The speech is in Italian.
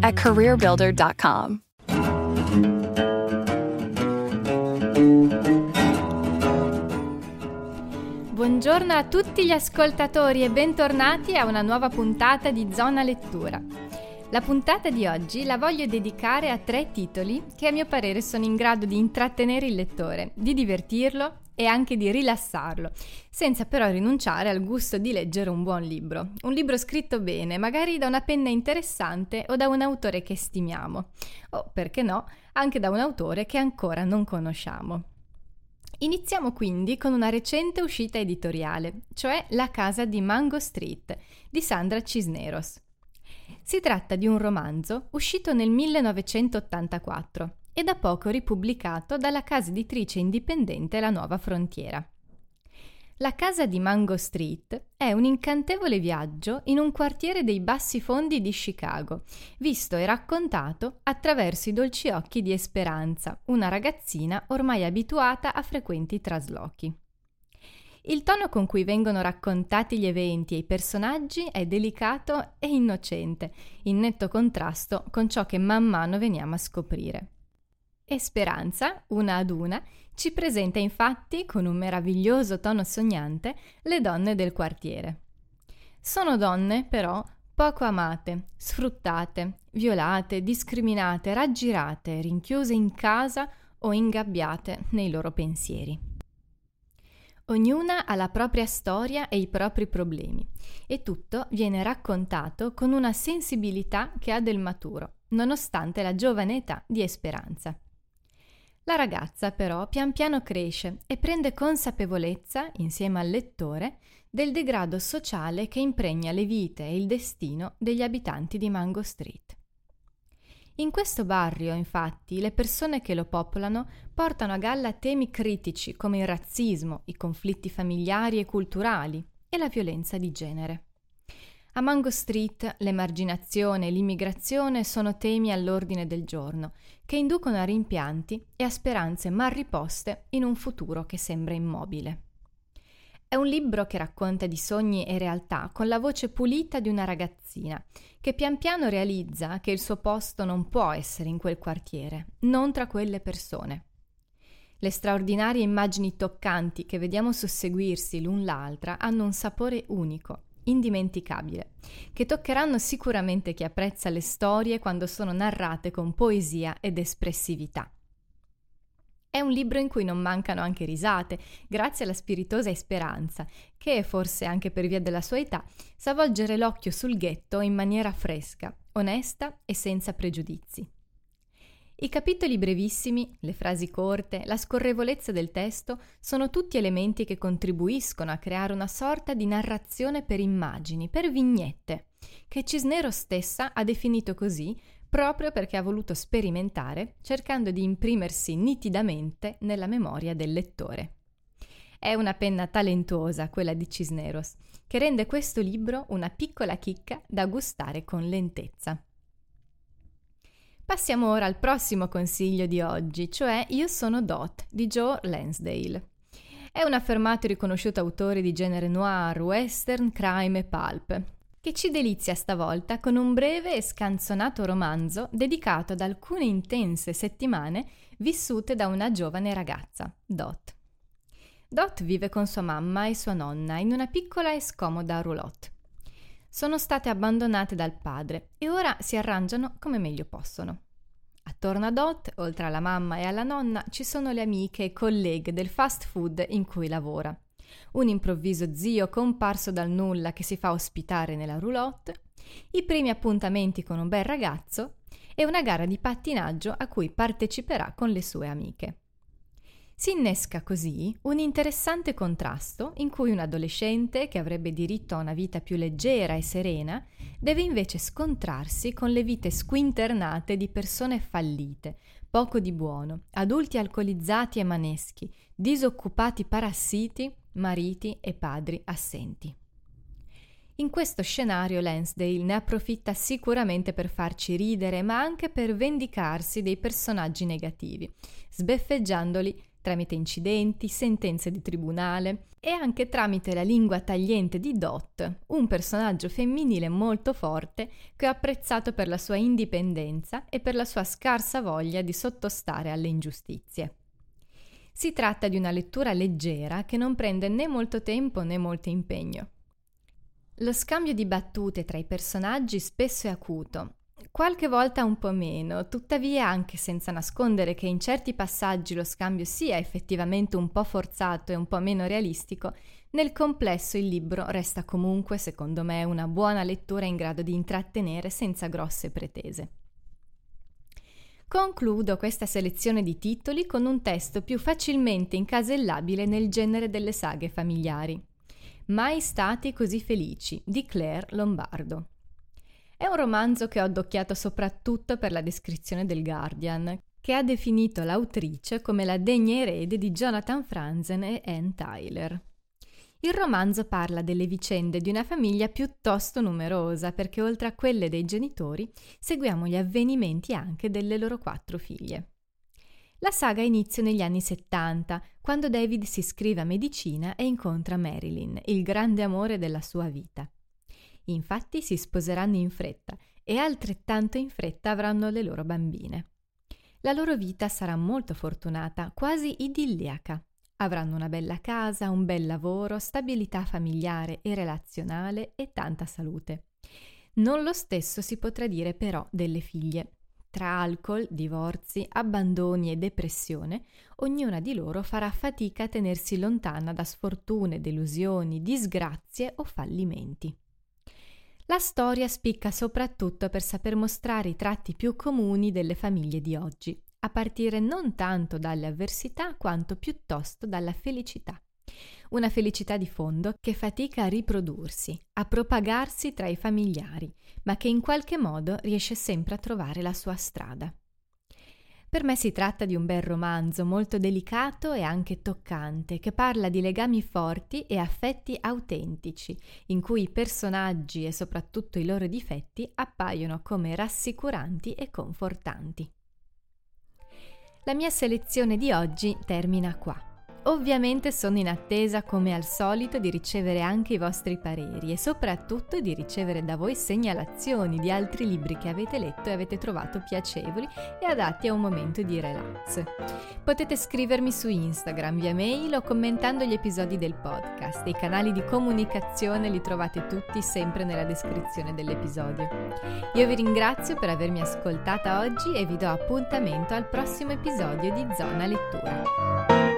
at careerbuilder.com. Buongiorno a tutti gli ascoltatori e bentornati a una nuova puntata di Zona Lettura. La puntata di oggi la voglio dedicare a tre titoli che a mio parere sono in grado di intrattenere il lettore, di divertirlo e anche di rilassarlo, senza però rinunciare al gusto di leggere un buon libro. Un libro scritto bene, magari da una penna interessante o da un autore che stimiamo, o perché no, anche da un autore che ancora non conosciamo. Iniziamo quindi con una recente uscita editoriale, cioè La casa di Mango Street di Sandra Cisneros. Si tratta di un romanzo uscito nel 1984 e da poco ripubblicato dalla casa editrice indipendente La Nuova Frontiera. La casa di Mango Street è un incantevole viaggio in un quartiere dei bassi fondi di Chicago, visto e raccontato attraverso i dolci occhi di Esperanza, una ragazzina ormai abituata a frequenti traslochi. Il tono con cui vengono raccontati gli eventi e i personaggi è delicato e innocente, in netto contrasto con ciò che man mano veniamo a scoprire. E Speranza, una ad una, ci presenta infatti, con un meraviglioso tono sognante, le donne del quartiere. Sono donne, però, poco amate, sfruttate, violate, discriminate, raggirate, rinchiuse in casa o ingabbiate nei loro pensieri. Ognuna ha la propria storia e i propri problemi e tutto viene raccontato con una sensibilità che ha del maturo, nonostante la giovane età di Esperanza. La ragazza però pian piano cresce e prende consapevolezza, insieme al lettore, del degrado sociale che impregna le vite e il destino degli abitanti di Mango Street. In questo barrio, infatti, le persone che lo popolano portano a galla temi critici come il razzismo, i conflitti familiari e culturali e la violenza di genere. A Mango Street l'emarginazione e l'immigrazione sono temi all'ordine del giorno, che inducono a rimpianti e a speranze mal riposte in un futuro che sembra immobile. È un libro che racconta di sogni e realtà con la voce pulita di una ragazzina, che pian piano realizza che il suo posto non può essere in quel quartiere, non tra quelle persone. Le straordinarie immagini toccanti che vediamo susseguirsi l'un l'altra hanno un sapore unico indimenticabile, che toccheranno sicuramente chi apprezza le storie quando sono narrate con poesia ed espressività. È un libro in cui non mancano anche risate, grazie alla spiritosa Esperanza, che, forse anche per via della sua età, sa volgere l'occhio sul ghetto in maniera fresca, onesta e senza pregiudizi. I capitoli brevissimi, le frasi corte, la scorrevolezza del testo sono tutti elementi che contribuiscono a creare una sorta di narrazione per immagini, per vignette, che Cisnero stessa ha definito così proprio perché ha voluto sperimentare, cercando di imprimersi nitidamente nella memoria del lettore. È una penna talentuosa quella di Cisneros, che rende questo libro una piccola chicca da gustare con lentezza. Passiamo ora al prossimo consiglio di oggi, cioè Io sono Dot di Joe Lansdale. È un affermato e riconosciuto autore di genere noir, western, crime e pulp, che ci delizia stavolta con un breve e scanzonato romanzo dedicato ad alcune intense settimane vissute da una giovane ragazza, Dot. Dot vive con sua mamma e sua nonna in una piccola e scomoda roulotte sono state abbandonate dal padre e ora si arrangiano come meglio possono. Attorno a Dot, oltre alla mamma e alla nonna, ci sono le amiche e colleghe del fast food in cui lavora. Un improvviso zio comparso dal nulla che si fa ospitare nella roulotte, i primi appuntamenti con un bel ragazzo e una gara di pattinaggio a cui parteciperà con le sue amiche. Si innesca così un interessante contrasto in cui un adolescente, che avrebbe diritto a una vita più leggera e serena, deve invece scontrarsi con le vite squinternate di persone fallite, poco di buono, adulti alcolizzati e maneschi, disoccupati parassiti, mariti e padri assenti. In questo scenario Lansdale ne approfitta sicuramente per farci ridere, ma anche per vendicarsi dei personaggi negativi, sbeffeggiandoli tramite incidenti, sentenze di tribunale e anche tramite la lingua tagliente di Dot, un personaggio femminile molto forte che ho apprezzato per la sua indipendenza e per la sua scarsa voglia di sottostare alle ingiustizie. Si tratta di una lettura leggera che non prende né molto tempo né molto impegno. Lo scambio di battute tra i personaggi spesso è acuto Qualche volta un po' meno, tuttavia anche senza nascondere che in certi passaggi lo scambio sia effettivamente un po' forzato e un po' meno realistico, nel complesso il libro resta comunque, secondo me, una buona lettura in grado di intrattenere senza grosse pretese. Concludo questa selezione di titoli con un testo più facilmente incasellabile nel genere delle saghe familiari. Mai stati così felici di Claire Lombardo. È un romanzo che ho addocchiato soprattutto per la descrizione del Guardian, che ha definito l'autrice come la degna erede di Jonathan Franzen e Anne Tyler. Il romanzo parla delle vicende di una famiglia piuttosto numerosa perché oltre a quelle dei genitori seguiamo gli avvenimenti anche delle loro quattro figlie. La saga inizia negli anni 70, quando David si iscrive a medicina e incontra Marilyn, il grande amore della sua vita. Infatti si sposeranno in fretta e altrettanto in fretta avranno le loro bambine. La loro vita sarà molto fortunata, quasi idilliaca. Avranno una bella casa, un bel lavoro, stabilità familiare e relazionale e tanta salute. Non lo stesso si potrà dire però delle figlie. Tra alcol, divorzi, abbandoni e depressione, ognuna di loro farà fatica a tenersi lontana da sfortune, delusioni, disgrazie o fallimenti. La storia spicca soprattutto per saper mostrare i tratti più comuni delle famiglie di oggi, a partire non tanto dalle avversità quanto piuttosto dalla felicità. Una felicità di fondo che fatica a riprodursi, a propagarsi tra i familiari, ma che in qualche modo riesce sempre a trovare la sua strada. Per me si tratta di un bel romanzo molto delicato e anche toccante, che parla di legami forti e affetti autentici, in cui i personaggi e soprattutto i loro difetti appaiono come rassicuranti e confortanti. La mia selezione di oggi termina qua. Ovviamente sono in attesa, come al solito, di ricevere anche i vostri pareri e soprattutto di ricevere da voi segnalazioni di altri libri che avete letto e avete trovato piacevoli e adatti a un momento di relax. Potete scrivermi su Instagram via mail o commentando gli episodi del podcast. I canali di comunicazione li trovate tutti sempre nella descrizione dell'episodio. Io vi ringrazio per avermi ascoltata oggi e vi do appuntamento al prossimo episodio di Zona Lettura.